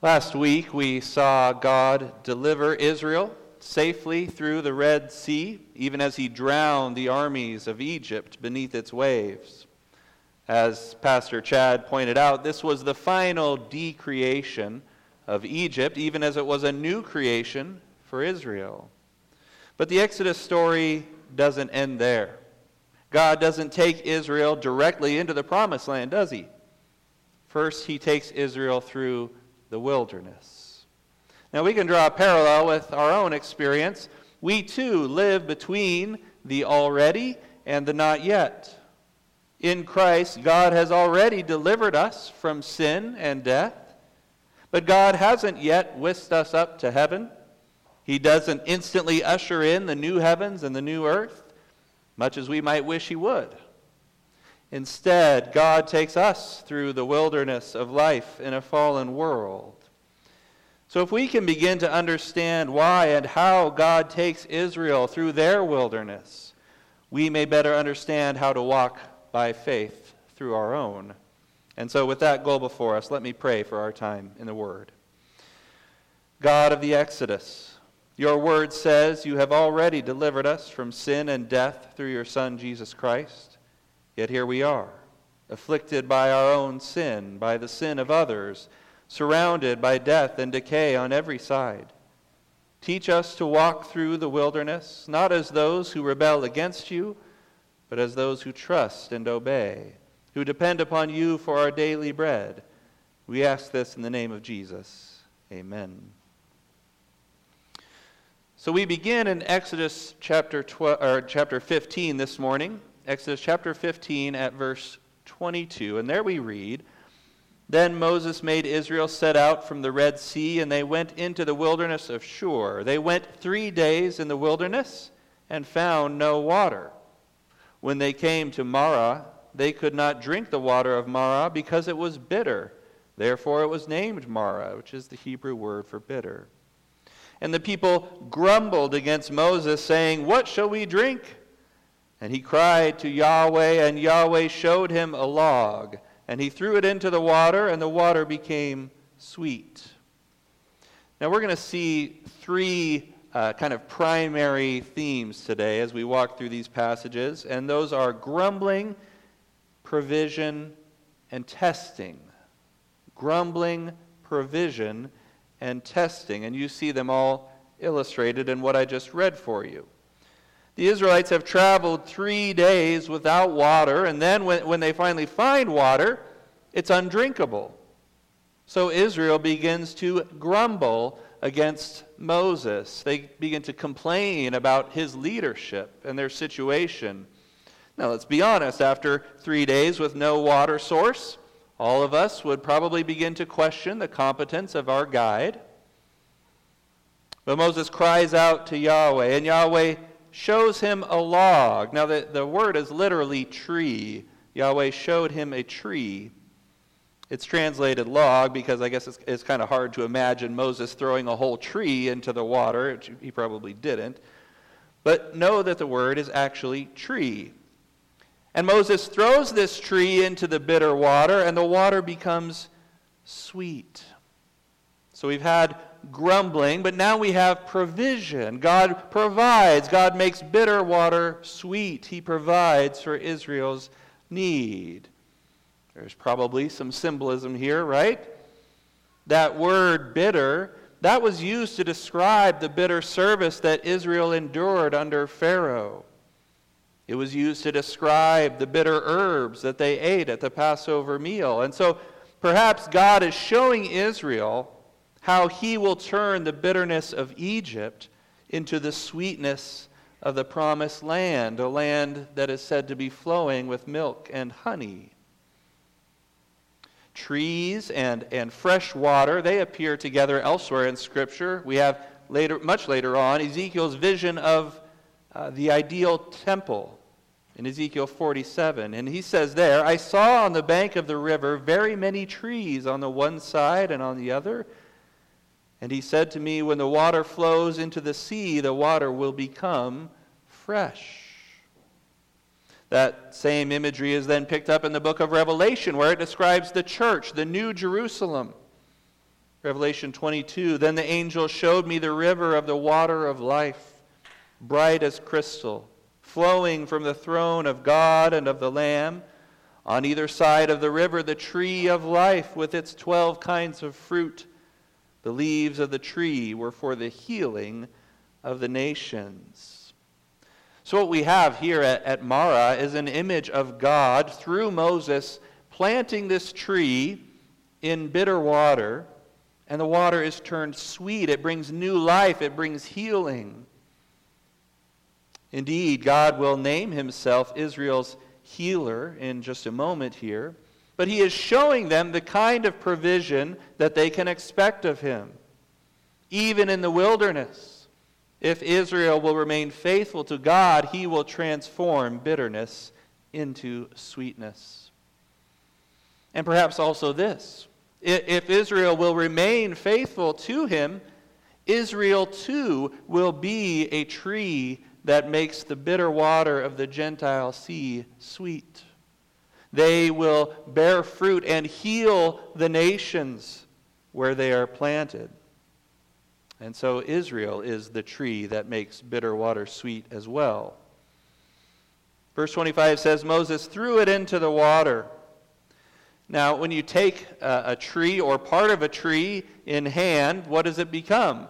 Last week, we saw God deliver Israel safely through the Red Sea, even as he drowned the armies of Egypt beneath its waves. As Pastor Chad pointed out, this was the final decreation of Egypt, even as it was a new creation for Israel. But the Exodus story doesn't end there. God doesn't take Israel directly into the promised land, does he? First, he takes Israel through the wilderness. Now, we can draw a parallel with our own experience. We too live between the already and the not yet. In Christ, God has already delivered us from sin and death, but God hasn't yet whisked us up to heaven. He doesn't instantly usher in the new heavens and the new earth, much as we might wish He would. Instead, God takes us through the wilderness of life in a fallen world. So, if we can begin to understand why and how God takes Israel through their wilderness, we may better understand how to walk by faith through our own. And so, with that goal before us, let me pray for our time in the Word. God of the Exodus, your word says you have already delivered us from sin and death through your Son, Jesus Christ. Yet here we are, afflicted by our own sin, by the sin of others, surrounded by death and decay on every side. Teach us to walk through the wilderness, not as those who rebel against you but as those who trust and obey, who depend upon you for our daily bread. We ask this in the name of Jesus. Amen. So we begin in Exodus chapter 12 or chapter 15 this morning. Exodus chapter 15 at verse 22. And there we read, Then Moses made Israel set out from the Red Sea, and they went into the wilderness of Shur. They went 3 days in the wilderness and found no water. When they came to Marah, they could not drink the water of Marah because it was bitter. Therefore it was named Marah, which is the Hebrew word for bitter. And the people grumbled against Moses, saying, What shall we drink? And he cried to Yahweh, and Yahweh showed him a log. And he threw it into the water, and the water became sweet. Now we're going to see three uh, kind of primary themes today as we walk through these passages, and those are grumbling, provision, and testing. Grumbling, provision, and testing. And you see them all illustrated in what I just read for you. The Israelites have traveled three days without water, and then when, when they finally find water, it's undrinkable. So Israel begins to grumble against Moses. They begin to complain about his leadership and their situation. Now, let's be honest, after three days with no water source, all of us would probably begin to question the competence of our guide. But Moses cries out to Yahweh, and Yahweh shows him a log. Now, the, the word is literally tree. Yahweh showed him a tree. It's translated log because I guess it's, it's kind of hard to imagine Moses throwing a whole tree into the water. He probably didn't. But know that the word is actually tree. And Moses throws this tree into the bitter water, and the water becomes sweet. So we've had grumbling, but now we have provision. God provides. God makes bitter water sweet. He provides for Israel's need. There's probably some symbolism here, right? That word bitter, that was used to describe the bitter service that Israel endured under Pharaoh. It was used to describe the bitter herbs that they ate at the Passover meal. And so perhaps God is showing Israel how he will turn the bitterness of Egypt into the sweetness of the promised land, a land that is said to be flowing with milk and honey trees and, and fresh water, they appear together elsewhere in Scripture. We have later, much later on Ezekiel's vision of uh, the ideal temple in Ezekiel 47. And he says there, I saw on the bank of the river very many trees on the one side and on the other. And he said to me, When the water flows into the sea, the water will become fresh. That same imagery is then picked up in the book of Revelation, where it describes the church, the new Jerusalem. Revelation 22 Then the angel showed me the river of the water of life, bright as crystal, flowing from the throne of God and of the Lamb. On either side of the river, the tree of life with its twelve kinds of fruit. The leaves of the tree were for the healing of the nations. So, what we have here at, at Marah is an image of God through Moses planting this tree in bitter water and the water is turned sweet. It brings new life, it brings healing. Indeed, God will name himself Israel's healer in just a moment here, but he is showing them the kind of provision that they can expect of him, even in the wilderness. If Israel will remain faithful to God, he will transform bitterness into sweetness. And perhaps also this if Israel will remain faithful to him, Israel too will be a tree that makes the bitter water of the Gentile sea sweet. They will bear fruit and heal the nations where they are planted. And so Israel is the tree that makes bitter water sweet as well. Verse 25 says Moses threw it into the water now, when you take a, a, tree or part of a tree in hand, what does it become?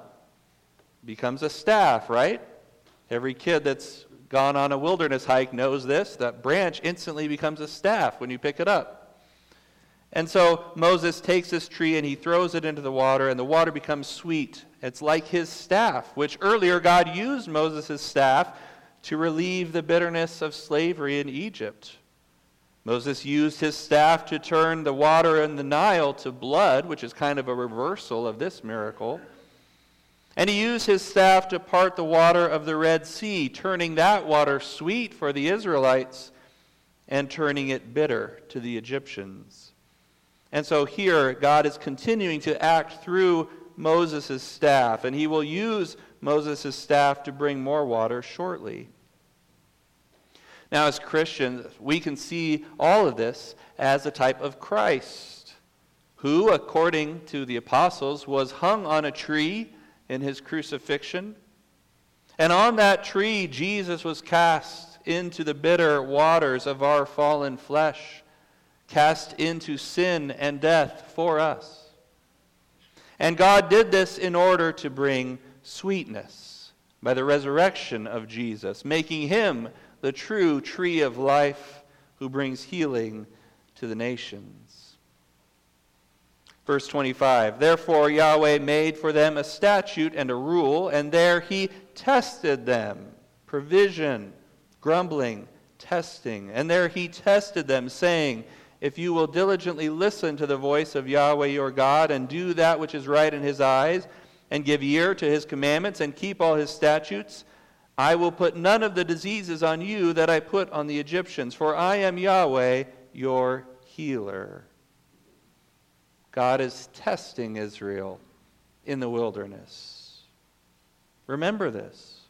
It becomes a staff, right? Every kid that's gone on a wilderness hike knows this. That branch instantly becomes a staff when you pick it up. And so Moses takes this tree and he throws it into the water, and the water becomes sweet. It's like his staff, which earlier God used Moses' staff to relieve the bitterness of slavery in Egypt. Moses used his staff to turn the water in the Nile to blood, which is kind of a reversal of this miracle. And he used his staff to part the water of the Red Sea, turning that water sweet for the Israelites and turning it bitter to the Egyptians. And so here, God is continuing to act through Moses' staff, and he will use Moses' staff to bring more water shortly. Now, as Christians, we can see all of this as a type of Christ, who, according to the apostles, was hung on a tree in his crucifixion. And on that tree, Jesus was cast into the bitter waters of our fallen flesh, cast into sin and death for us. And God did this in order to bring sweetness by the resurrection of Jesus, making him the true tree of life who brings healing to the nations. Verse 25 Therefore Yahweh made for them a statute and a rule, and there he tested them. Provision, grumbling, testing. And there he tested them, saying, If you will diligently listen to the voice of Yahweh your God, and do that which is right in his eyes, and give ear to his commandments, and keep all his statutes, I will put none of the diseases on you that I put on the Egyptians, for I am Yahweh, your healer. God is testing Israel in the wilderness. Remember this.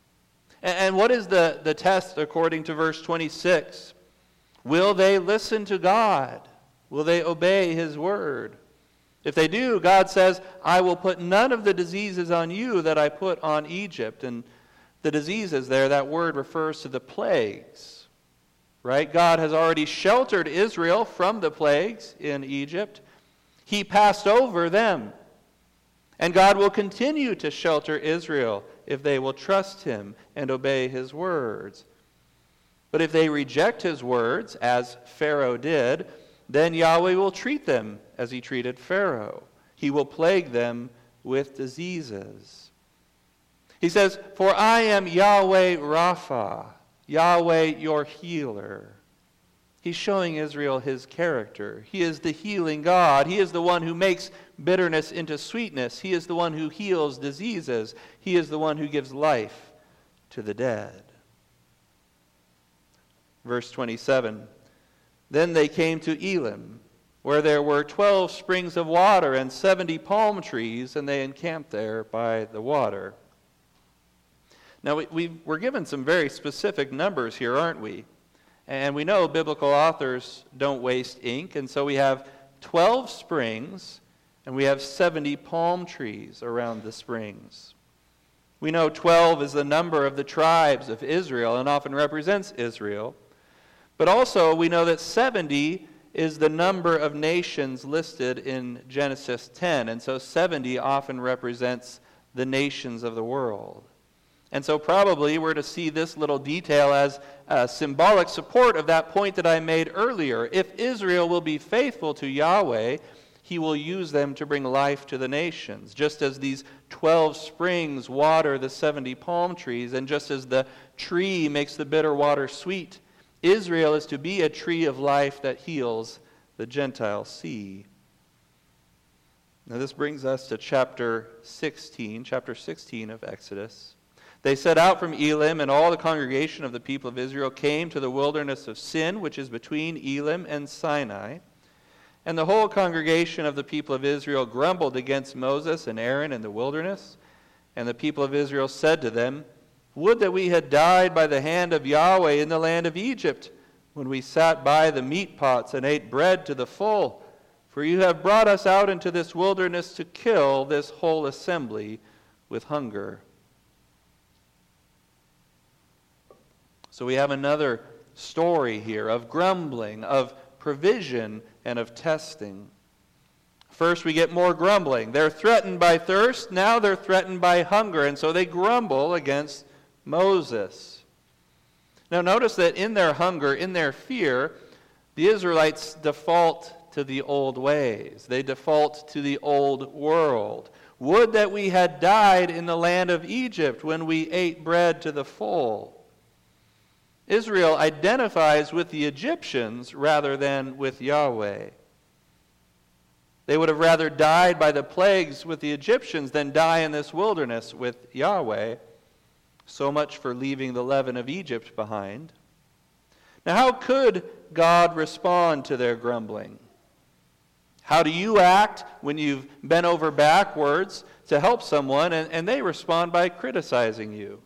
And what is the, the test according to verse 26? Will they listen to God? Will they obey his word? If they do, God says, I will put none of the diseases on you that I put on Egypt. And the diseases there, that word refers to the plagues. Right? God has already sheltered Israel from the plagues in Egypt. He passed over them. And God will continue to shelter Israel if they will trust him and obey his words. But if they reject his words, as Pharaoh did, then Yahweh will treat them as he treated Pharaoh. He will plague them with diseases. He says, For I am Yahweh Rapha, Yahweh your healer. He's showing Israel his character. He is the healing God. He is the one who makes bitterness into sweetness. He is the one who heals diseases. He is the one who gives life to the dead. Verse 27 Then they came to Elim, where there were twelve springs of water and seventy palm trees, and they encamped there by the water. Now, we, we, we're given some very specific numbers here, aren't we? And we know biblical authors don't waste ink, and so we have 12 springs, and we have 70 palm trees around the springs. We know 12 is the number of the tribes of Israel and often represents Israel. But also, we know that 70 is the number of nations listed in Genesis 10. And so 70 often represents the nations of the world. And so, probably, we're to see this little detail as a symbolic support of that point that I made earlier. If Israel will be faithful to Yahweh, he will use them to bring life to the nations. Just as these 12 springs water the 70 palm trees, and just as the tree makes the bitter water sweet, Israel is to be a tree of life that heals the Gentile sea. Now, this brings us to chapter 16, chapter 16 of Exodus. They set out from Elim, and all the congregation of the people of Israel came to the wilderness of Sin, which is between Elim and Sinai. And the whole congregation of the people of Israel grumbled against Moses and Aaron in the wilderness. And the people of Israel said to them, Would that we had died by the hand of Yahweh in the land of Egypt, when we sat by the meat pots and ate bread to the full. For you have brought us out into this wilderness to kill this whole assembly with hunger. So we have another story here of grumbling, of provision, and of testing. First, we get more grumbling. They're threatened by thirst, now they're threatened by hunger, and so they grumble against Moses. Now, notice that in their hunger, in their fear, the Israelites default to the old ways. They default to the old world. Would that we had died in the land of Egypt when we ate bread to the full. Israel identifies with the Egyptians rather than with Yahweh. They would have rather died by the plagues with the Egyptians than die in this wilderness with Yahweh. So much for leaving the leaven of Egypt behind. Now, how could God respond to their grumbling? How do you act when you've bent over backwards to help someone and, and they respond by criticizing you?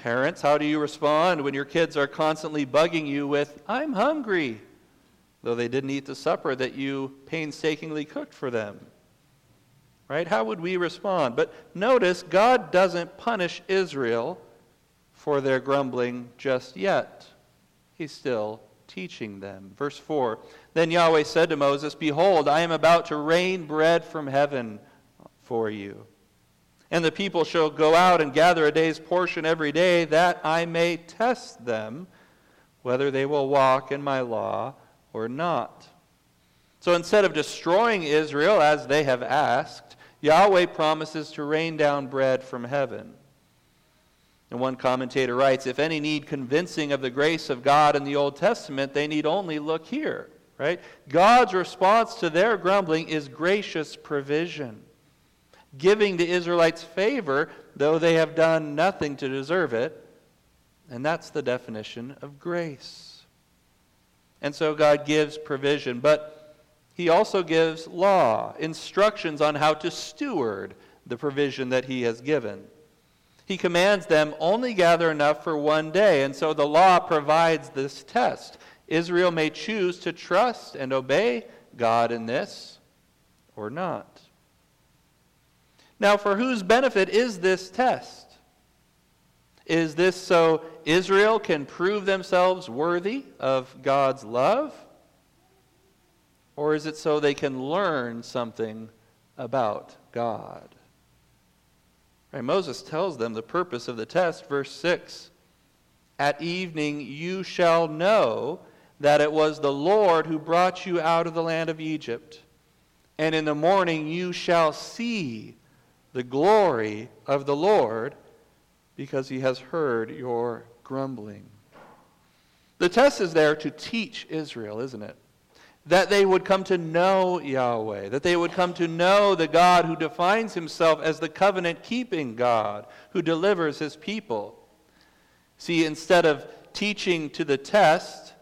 Parents, how do you respond when your kids are constantly bugging you with, I'm hungry, though they didn't eat the supper that you painstakingly cooked for them? Right? How would we respond? But notice, God doesn't punish Israel for their grumbling just yet. He's still teaching them. Verse 4 Then Yahweh said to Moses, Behold, I am about to rain bread from heaven for you. And the people shall go out and gather a day's portion every day, that I may test them whether they will walk in my law or not. So instead of destroying Israel as they have asked, Yahweh promises to rain down bread from heaven. And one commentator writes if any need convincing of the grace of God in the Old Testament, they need only look here, right? God's response to their grumbling is gracious provision giving the Israelites favor, though they have done nothing to deserve it. And that's the definition of grace. And so God gives provision, but He also gives law, instructions on how to steward the provision that He has given. He commands them only gather enough for one day, and so the law provides this test. Israel may choose to trust and obey God in this or not. Now, for whose benefit is this test? Is this so Israel can prove themselves worthy of God's love? Or is it so they can learn something about God? Right, Moses tells them the purpose of the test, verse 6. At evening you shall know that it was the Lord who brought you out of the land of Egypt. And in the morning you shall see the glory of the Lord because he has heard your grumbling. The test is there to teach Israel, isn't it? That they would come to know Yahweh, that they would come to know the God who defines himself as the covenant keeping God who delivers his people. See, instead of teaching to the test,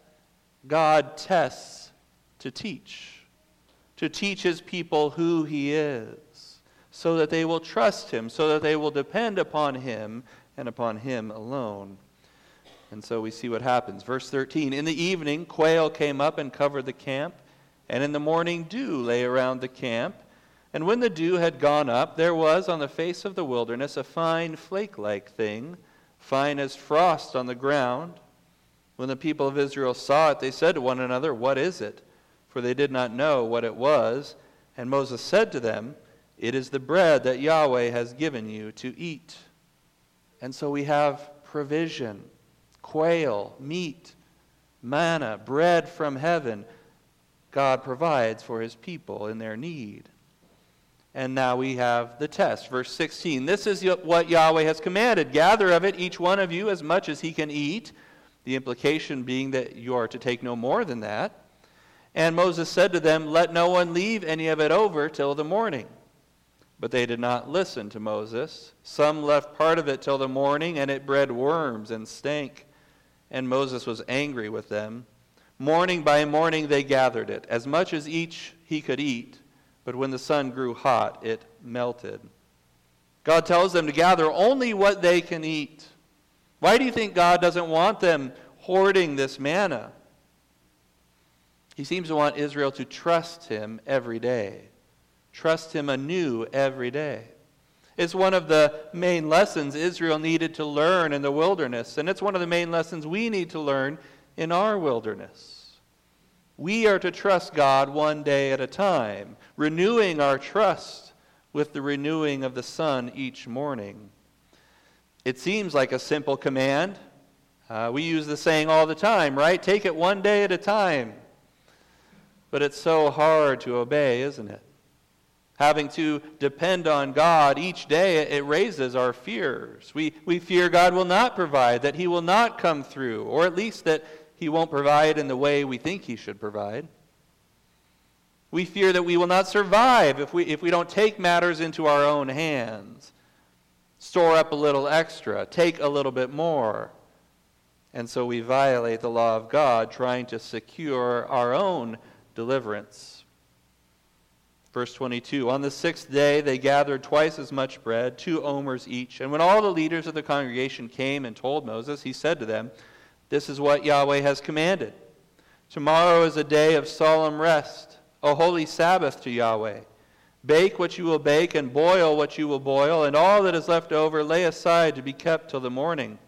God tests to teach, to teach his people who he is so that they will trust him, so that they will depend upon him and upon him alone. And so we see what happens. Verse 13 In the evening, quail came up and covered the camp, and in the morning dew lay around the camp. And when the dew had gone up, there was on the face of the wilderness a fine flake like thing, fine as frost on the ground. When the people of Israel saw it, they said to one another, What is it? For they did not know what it was. And Moses said to them, It is the bread that Yahweh has given you to eat. And so we have provision quail, meat, manna, bread from heaven. God provides for his people in their need. And now we have the test. Verse 16 This is what Yahweh has commanded gather of it, each one of you, as much as he can eat. The implication being that you are to take no more than that. And Moses said to them, Let no one leave any of it over till the morning. But they did not listen to Moses. Some left part of it till the morning, and it bred worms and stank. And Moses was angry with them. Morning by morning they gathered it, as much as each he could eat. But when the sun grew hot, it melted. God tells them to gather only what they can eat. Why do you think God doesn't want them hoarding this manna? He seems to want Israel to trust him every day. Trust him anew every day. It's one of the main lessons Israel needed to learn in the wilderness, and it's one of the main lessons we need to learn in our wilderness. We are to trust God one day at a time, renewing our trust with the renewing of the sun each morning. It seems like a simple command. Uh, we use the saying all the time, right? Take it one day at a time. But it's so hard to obey, isn't it? Having to depend on God each day, it raises our fears. We, we fear God will not provide, that He will not come through, or at least that He won't provide in the way we think He should provide. We fear that we will not survive if we, if we don't take matters into our own hands, store up a little extra, take a little bit more. And so we violate the law of God, trying to secure our own deliverance. Verse 22 On the sixth day they gathered twice as much bread, two omers each. And when all the leaders of the congregation came and told Moses, he said to them, This is what Yahweh has commanded. Tomorrow is a day of solemn rest, a holy Sabbath to Yahweh. Bake what you will bake, and boil what you will boil, and all that is left over lay aside to be kept till the morning.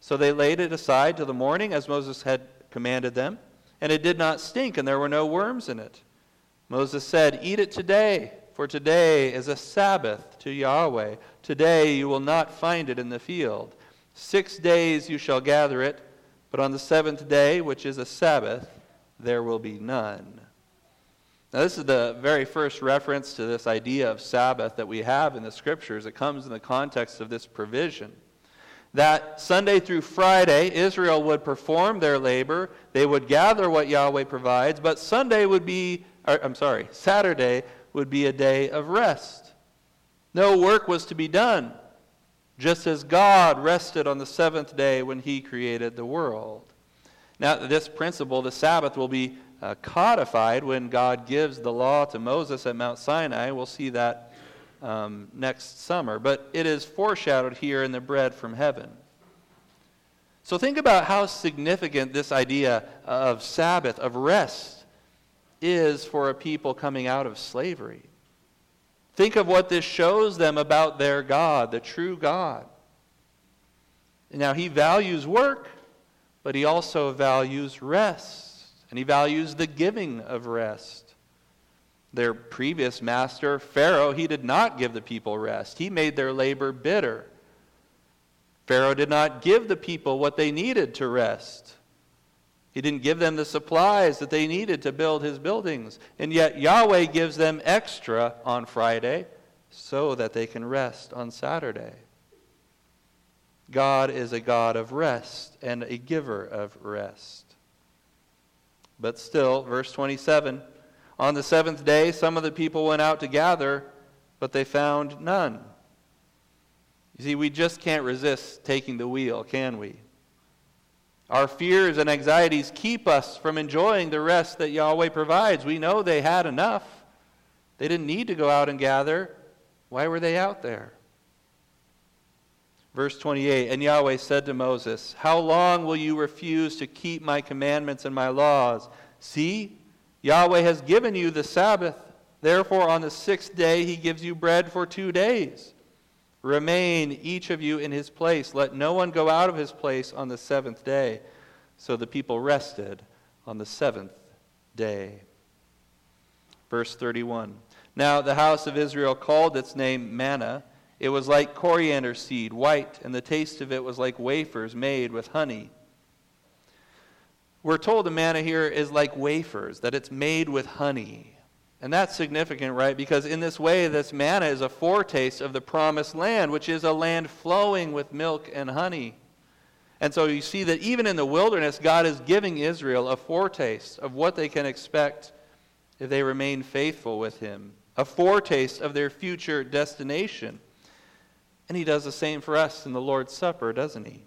So they laid it aside till the morning, as Moses had commanded them, and it did not stink, and there were no worms in it. Moses said, Eat it today, for today is a Sabbath to Yahweh. Today you will not find it in the field. Six days you shall gather it, but on the seventh day, which is a Sabbath, there will be none. Now, this is the very first reference to this idea of Sabbath that we have in the scriptures. It comes in the context of this provision. That Sunday through Friday, Israel would perform their labor, they would gather what Yahweh provides, but Sunday would be or, I'm sorry, Saturday would be a day of rest. No work was to be done, just as God rested on the seventh day when he created the world. Now, this principle, the Sabbath, will be uh, codified when God gives the law to Moses at Mount Sinai. We'll see that um, next summer. But it is foreshadowed here in the bread from heaven. So think about how significant this idea of Sabbath, of rest, is for a people coming out of slavery. Think of what this shows them about their God, the true God. Now, he values work, but he also values rest, and he values the giving of rest. Their previous master, Pharaoh, he did not give the people rest. He made their labor bitter. Pharaoh did not give the people what they needed to rest. He didn't give them the supplies that they needed to build his buildings. And yet Yahweh gives them extra on Friday so that they can rest on Saturday. God is a God of rest and a giver of rest. But still, verse 27 On the seventh day, some of the people went out to gather, but they found none. You see, we just can't resist taking the wheel, can we? Our fears and anxieties keep us from enjoying the rest that Yahweh provides. We know they had enough. They didn't need to go out and gather. Why were they out there? Verse 28 And Yahweh said to Moses, How long will you refuse to keep my commandments and my laws? See, Yahweh has given you the Sabbath. Therefore, on the sixth day, he gives you bread for two days. Remain each of you in his place. Let no one go out of his place on the seventh day. So the people rested on the seventh day. Verse 31. Now the house of Israel called its name manna. It was like coriander seed, white, and the taste of it was like wafers made with honey. We're told the manna here is like wafers, that it's made with honey. And that's significant, right? Because in this way, this manna is a foretaste of the promised land, which is a land flowing with milk and honey. And so you see that even in the wilderness, God is giving Israel a foretaste of what they can expect if they remain faithful with Him, a foretaste of their future destination. And He does the same for us in the Lord's Supper, doesn't He?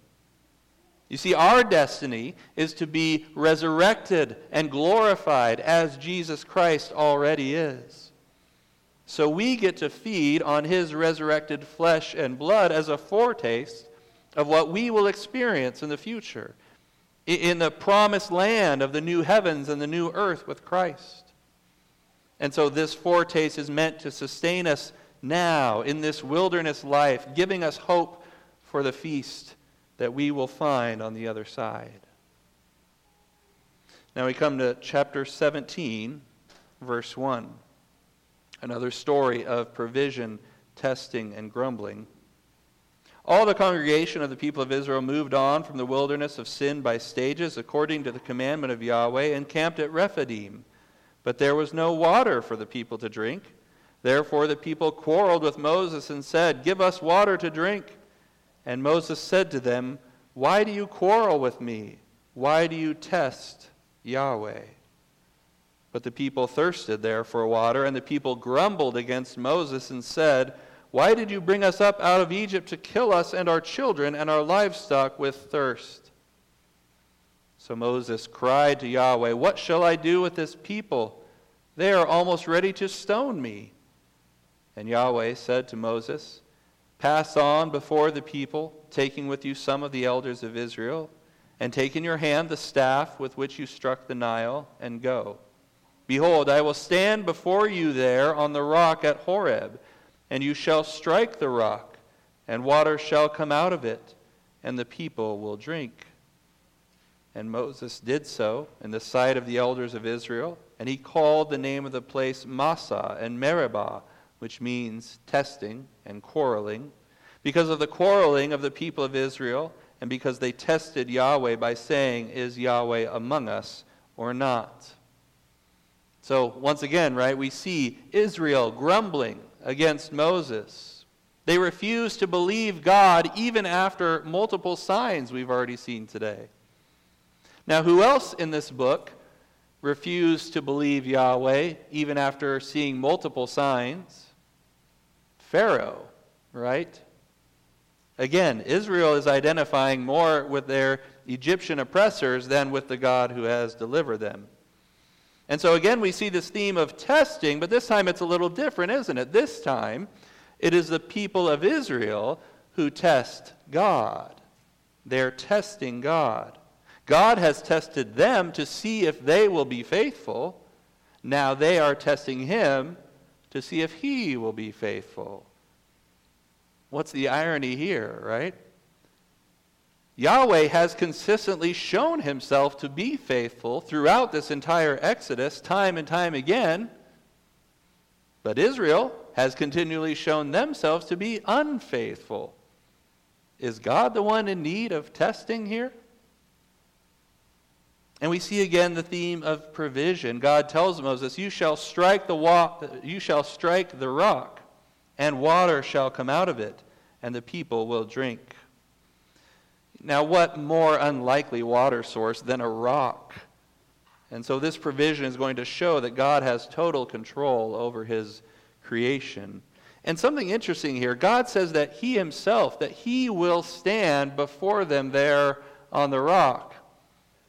You see, our destiny is to be resurrected and glorified as Jesus Christ already is. So we get to feed on his resurrected flesh and blood as a foretaste of what we will experience in the future, in the promised land of the new heavens and the new earth with Christ. And so this foretaste is meant to sustain us now in this wilderness life, giving us hope for the feast that we will find on the other side. Now we come to chapter 17, verse 1. Another story of provision, testing, and grumbling. All the congregation of the people of Israel moved on from the wilderness of sin by stages, according to the commandment of Yahweh, and camped at Rephidim. But there was no water for the people to drink. Therefore the people quarreled with Moses and said, Give us water to drink. And Moses said to them, Why do you quarrel with me? Why do you test Yahweh? But the people thirsted there for water, and the people grumbled against Moses and said, Why did you bring us up out of Egypt to kill us and our children and our livestock with thirst? So Moses cried to Yahweh, What shall I do with this people? They are almost ready to stone me. And Yahweh said to Moses, Pass on before the people, taking with you some of the elders of Israel, and take in your hand the staff with which you struck the Nile, and go. Behold, I will stand before you there on the rock at Horeb, and you shall strike the rock, and water shall come out of it, and the people will drink. And Moses did so in the sight of the elders of Israel, and he called the name of the place Massah and Meribah which means testing and quarreling, because of the quarreling of the people of Israel, and because they tested Yahweh by saying, Is Yahweh among us or not? So, once again, right, we see Israel grumbling against Moses. They refuse to believe God even after multiple signs we've already seen today. Now, who else in this book refused to believe Yahweh even after seeing multiple signs? Pharaoh, right? Again, Israel is identifying more with their Egyptian oppressors than with the God who has delivered them. And so again, we see this theme of testing, but this time it's a little different, isn't it? This time, it is the people of Israel who test God. They're testing God. God has tested them to see if they will be faithful. Now they are testing him to see if he will be faithful. What's the irony here, right? Yahweh has consistently shown himself to be faithful throughout this entire Exodus, time and time again. But Israel has continually shown themselves to be unfaithful. Is God the one in need of testing here? And we see again the theme of provision. God tells Moses, "You shall strike the wa- you shall strike the rock, and water shall come out of it, and the people will drink." Now, what more unlikely water source than a rock? And so this provision is going to show that God has total control over his creation. And something interesting here, God says that he himself that he will stand before them there on the rock.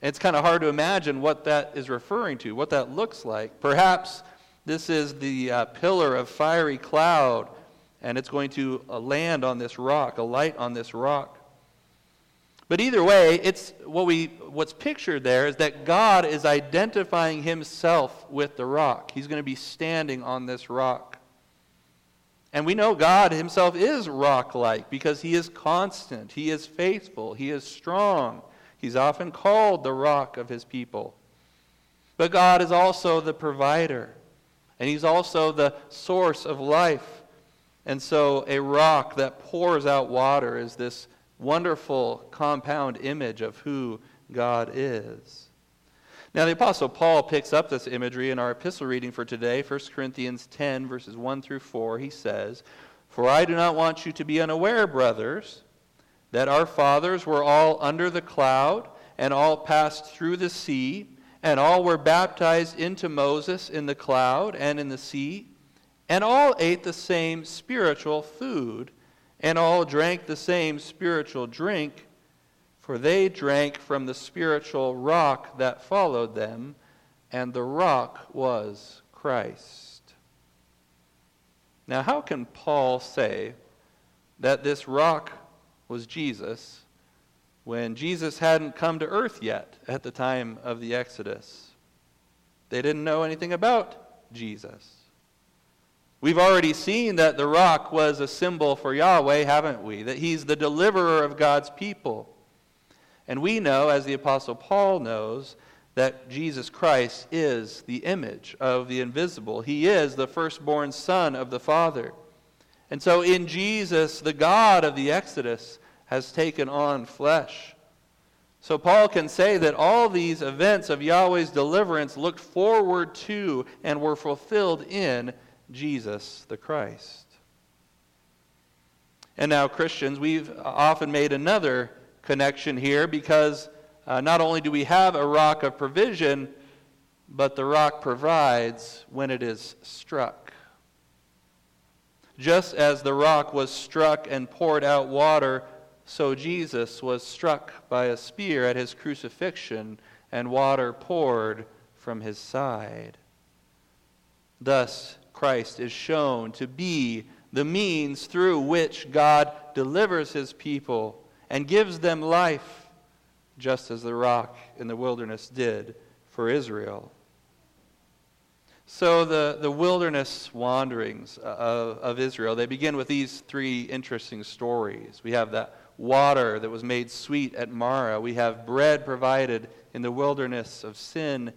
It's kind of hard to imagine what that is referring to, what that looks like. Perhaps this is the uh, pillar of fiery cloud, and it's going to uh, land on this rock, a light on this rock. But either way, it's what we what's pictured there is that God is identifying himself with the rock. He's going to be standing on this rock. And we know God himself is rock like because he is constant, he is faithful, he is strong. He's often called the rock of his people. But God is also the provider, and he's also the source of life. And so a rock that pours out water is this wonderful compound image of who God is. Now, the Apostle Paul picks up this imagery in our epistle reading for today, 1 Corinthians 10, verses 1 through 4. He says, For I do not want you to be unaware, brothers, that our fathers were all under the cloud, and all passed through the sea, and all were baptized into Moses in the cloud and in the sea, and all ate the same spiritual food and all drank the same spiritual drink, for they drank from the spiritual rock that followed them, and the rock was Christ. Now, how can Paul say that this rock was Jesus when Jesus hadn't come to earth yet at the time of the Exodus? They didn't know anything about Jesus. We've already seen that the rock was a symbol for Yahweh, haven't we? That he's the deliverer of God's people. And we know, as the Apostle Paul knows, that Jesus Christ is the image of the invisible. He is the firstborn Son of the Father. And so in Jesus, the God of the Exodus has taken on flesh. So Paul can say that all these events of Yahweh's deliverance looked forward to and were fulfilled in Jesus the Christ. And now, Christians, we've often made another connection here because uh, not only do we have a rock of provision, but the rock provides when it is struck. Just as the rock was struck and poured out water, so Jesus was struck by a spear at his crucifixion, and water poured from his side. Thus, Christ is shown to be the means through which God delivers his people and gives them life, just as the rock in the wilderness did for Israel. So the, the wilderness wanderings uh, of, of Israel, they begin with these three interesting stories. We have that water that was made sweet at Marah. We have bread provided in the wilderness of Sin.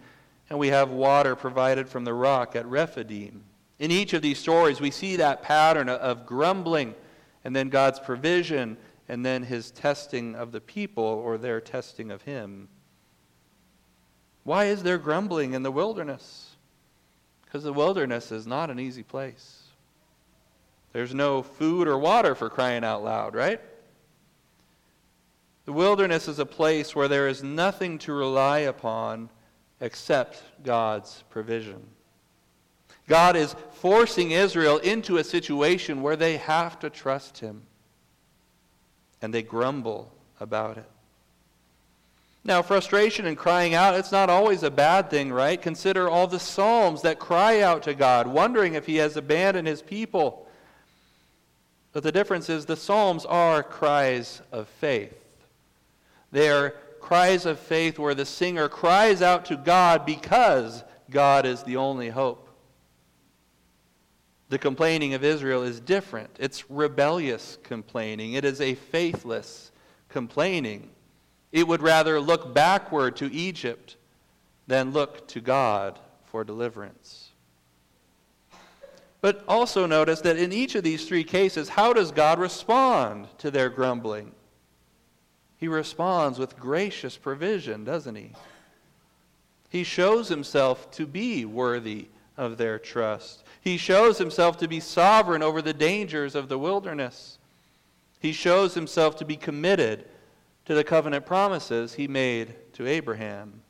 And we have water provided from the rock at Rephidim. In each of these stories, we see that pattern of grumbling and then God's provision and then his testing of the people or their testing of him. Why is there grumbling in the wilderness? Because the wilderness is not an easy place. There's no food or water for crying out loud, right? The wilderness is a place where there is nothing to rely upon except God's provision. God is forcing Israel into a situation where they have to trust him. And they grumble about it. Now, frustration and crying out, it's not always a bad thing, right? Consider all the Psalms that cry out to God, wondering if he has abandoned his people. But the difference is the Psalms are cries of faith. They are cries of faith where the singer cries out to God because God is the only hope. The complaining of Israel is different. It's rebellious complaining, it is a faithless complaining. It would rather look backward to Egypt than look to God for deliverance. But also notice that in each of these three cases, how does God respond to their grumbling? He responds with gracious provision, doesn't he? He shows himself to be worthy of their trust. He shows himself to be sovereign over the dangers of the wilderness. He shows himself to be committed to the covenant promises he made to Abraham.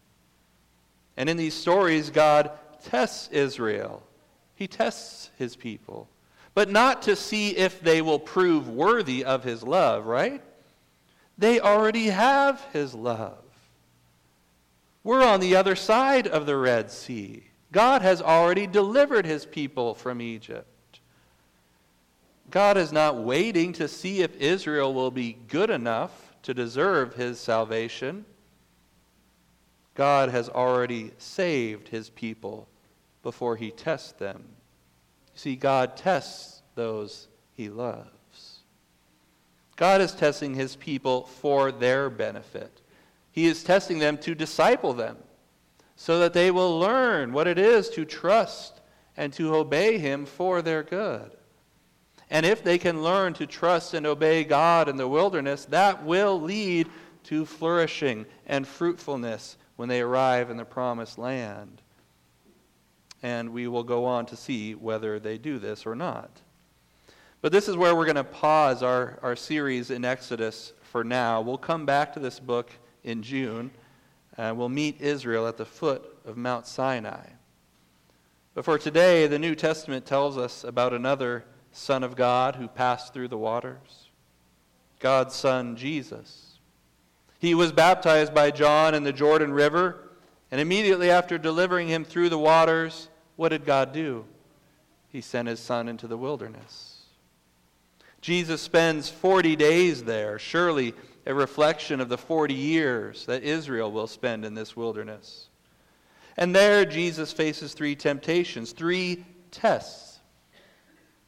And in these stories, God tests Israel. He tests his people. But not to see if they will prove worthy of his love, right? They already have his love. We're on the other side of the Red Sea. God has already delivered his people from Egypt. God is not waiting to see if Israel will be good enough to deserve his salvation. God has already saved his people before he tests them. You see, God tests those he loves. God is testing his people for their benefit. He is testing them to disciple them so that they will learn what it is to trust and to obey him for their good. And if they can learn to trust and obey God in the wilderness, that will lead to flourishing and fruitfulness when they arrive in the promised land. And we will go on to see whether they do this or not. But this is where we're going to pause our, our series in Exodus for now. We'll come back to this book in June. and we'll meet Israel at the foot of Mount Sinai. But for today, the New Testament tells us about another Son of God who passed through the waters, God's Son, Jesus. He was baptized by John in the Jordan River, and immediately after delivering him through the waters, what did God do? He sent his Son into the wilderness. Jesus spends 40 days there, surely a reflection of the 40 years that Israel will spend in this wilderness. And there, Jesus faces three temptations, three tests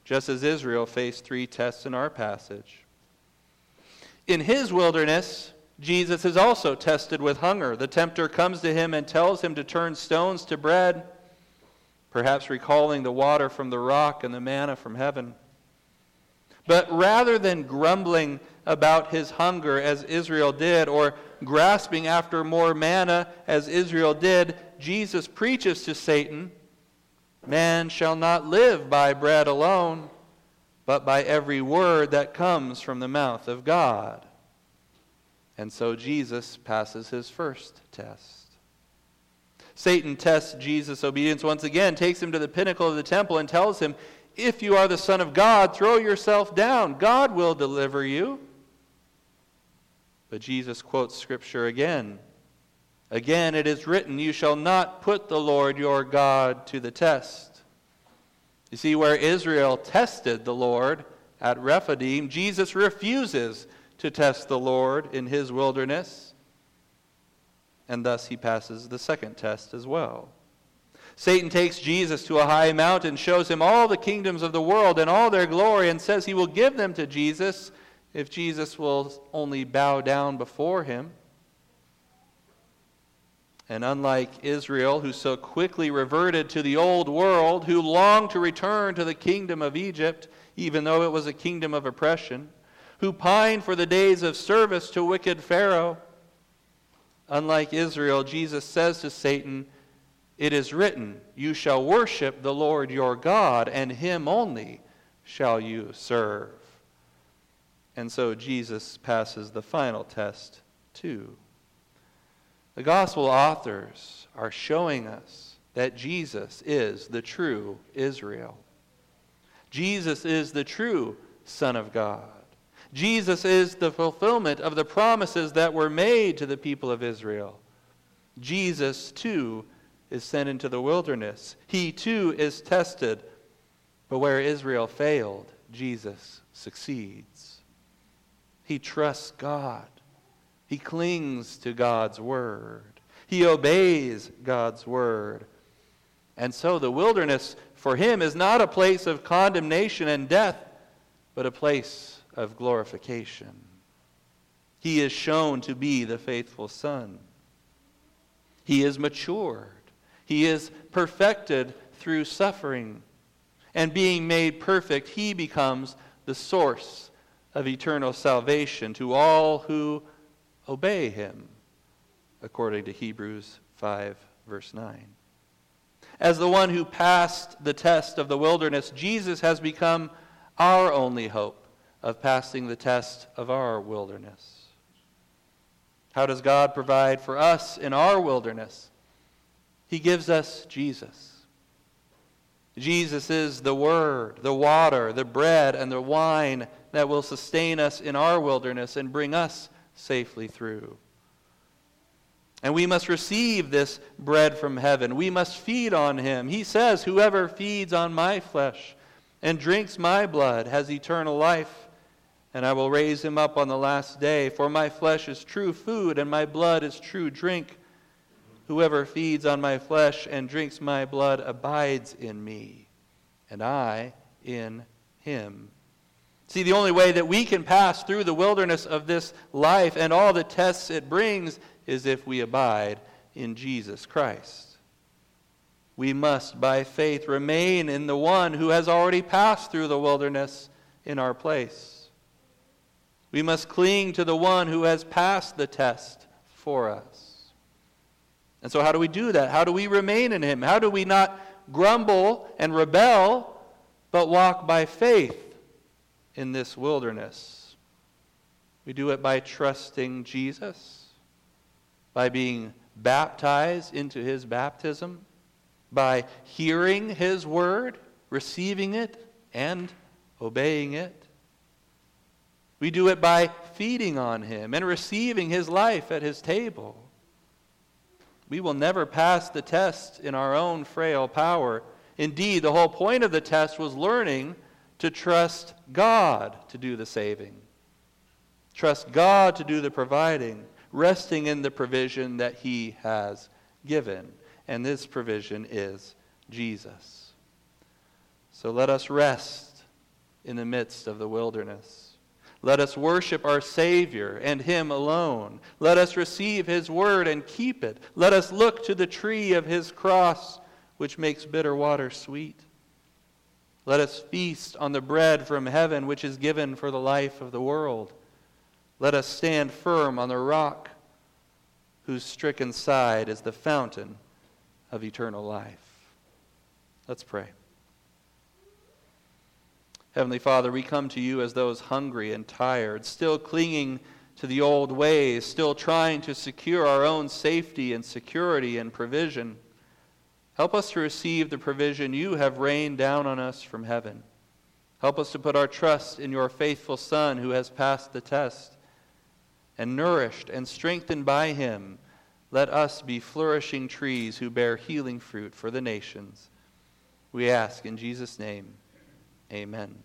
just as Israel faced three tests in our passage. In his wilderness, Jesus is also tested with hunger. The tempter comes to him and tells him to turn stones to bread, perhaps recalling the water from the rock and the manna from heaven. But rather than grumbling about his hunger as Israel did, or grasping after more manna as Israel did, Jesus preaches to Satan Man shall not live by bread alone, but by every word that comes from the mouth of God. And so Jesus passes his first test. Satan tests Jesus' obedience once again, takes him to the pinnacle of the temple, and tells him, If you are the Son of God, throw yourself down. God will deliver you. But Jesus quotes Scripture again Again, it is written, You shall not put the Lord your God to the test. You see, where Israel tested the Lord at Rephidim, Jesus refuses to test the Lord in his wilderness, and thus he passes the second test as well. Satan takes Jesus to a high mountain, shows him all the kingdoms of the world and all their glory, and says he will give them to Jesus if Jesus will only bow down before him. And unlike Israel, who so quickly reverted to the old world, who longed to return to the kingdom of Egypt, even though it was a kingdom of oppression, who pined for the days of service to wicked Pharaoh, unlike Israel, Jesus says to Satan, It is written, You shall worship the Lord your God, and him only shall you serve. And so Jesus passes the final test, too. The gospel authors are showing us that Jesus is the true Israel. Jesus is the true Son of God. Jesus is the fulfillment of the promises that were made to the people of Israel. Jesus, too, is sent into the wilderness. He, too, is tested. But where Israel failed, Jesus succeeds. He trusts God. He clings to God's word. He obeys God's word. And so the wilderness for him is not a place of condemnation and death, but a place of glorification. He is shown to be the faithful Son. He is matured. He is perfected through suffering. And being made perfect, he becomes the source of eternal salvation to all who obey him, according to Hebrews 5, verse 9. As the one who passed the test of the wilderness, Jesus has become our only hope of passing the test of our wilderness. How does God provide for us in our wilderness? He gives us Jesus. Jesus is the Word, the water, the bread, and the wine that will sustain us in our wilderness and bring us safely through. And we must receive this bread from heaven. We must feed on him. He says, Whoever feeds on my flesh and drinks my blood has eternal life, and I will raise him up on the last day. For my flesh is true food, and my blood is true drink. Whoever feeds on my flesh and drinks my blood abides in me, and I in him. See, the only way that we can pass through the wilderness of this life and all the tests it brings is if we abide in Jesus Christ. We must, by faith, remain in the one who has already passed through the wilderness in our place. We must cling to the one who has passed the test for us. And so, how do we do that? How do we remain in him? How do we not grumble and rebel, but walk by faith in this wilderness? We do it by trusting Jesus, by being baptized into his baptism, by hearing his word, receiving it, and obeying it. We do it by feeding on him and receiving his life at his table. We will never pass the test in our own frail power. Indeed, the whole point of the test was learning to trust God to do the saving. Trust God to do the providing, resting in the provision that He has given. And this provision is Jesus. So let us rest in the midst of the wilderness. Let us worship our Savior and Him alone. Let us receive His word and keep it. Let us look to the tree of His cross, which makes bitter water sweet. Let us feast on the bread from heaven, which is given for the life of the world. Let us stand firm on the rock, whose stricken side is the fountain of eternal life. Let's pray. Heavenly Father, we come to you as those hungry and tired, still clinging to the old ways, still trying to secure our own safety and security and provision. Help us to receive the provision you have rained down on us from heaven. Help us to put our trust in your faithful Son who has passed the test. And nourished and strengthened by him, let us be flourishing trees who bear healing fruit for the nations. We ask in Jesus' name. Amen.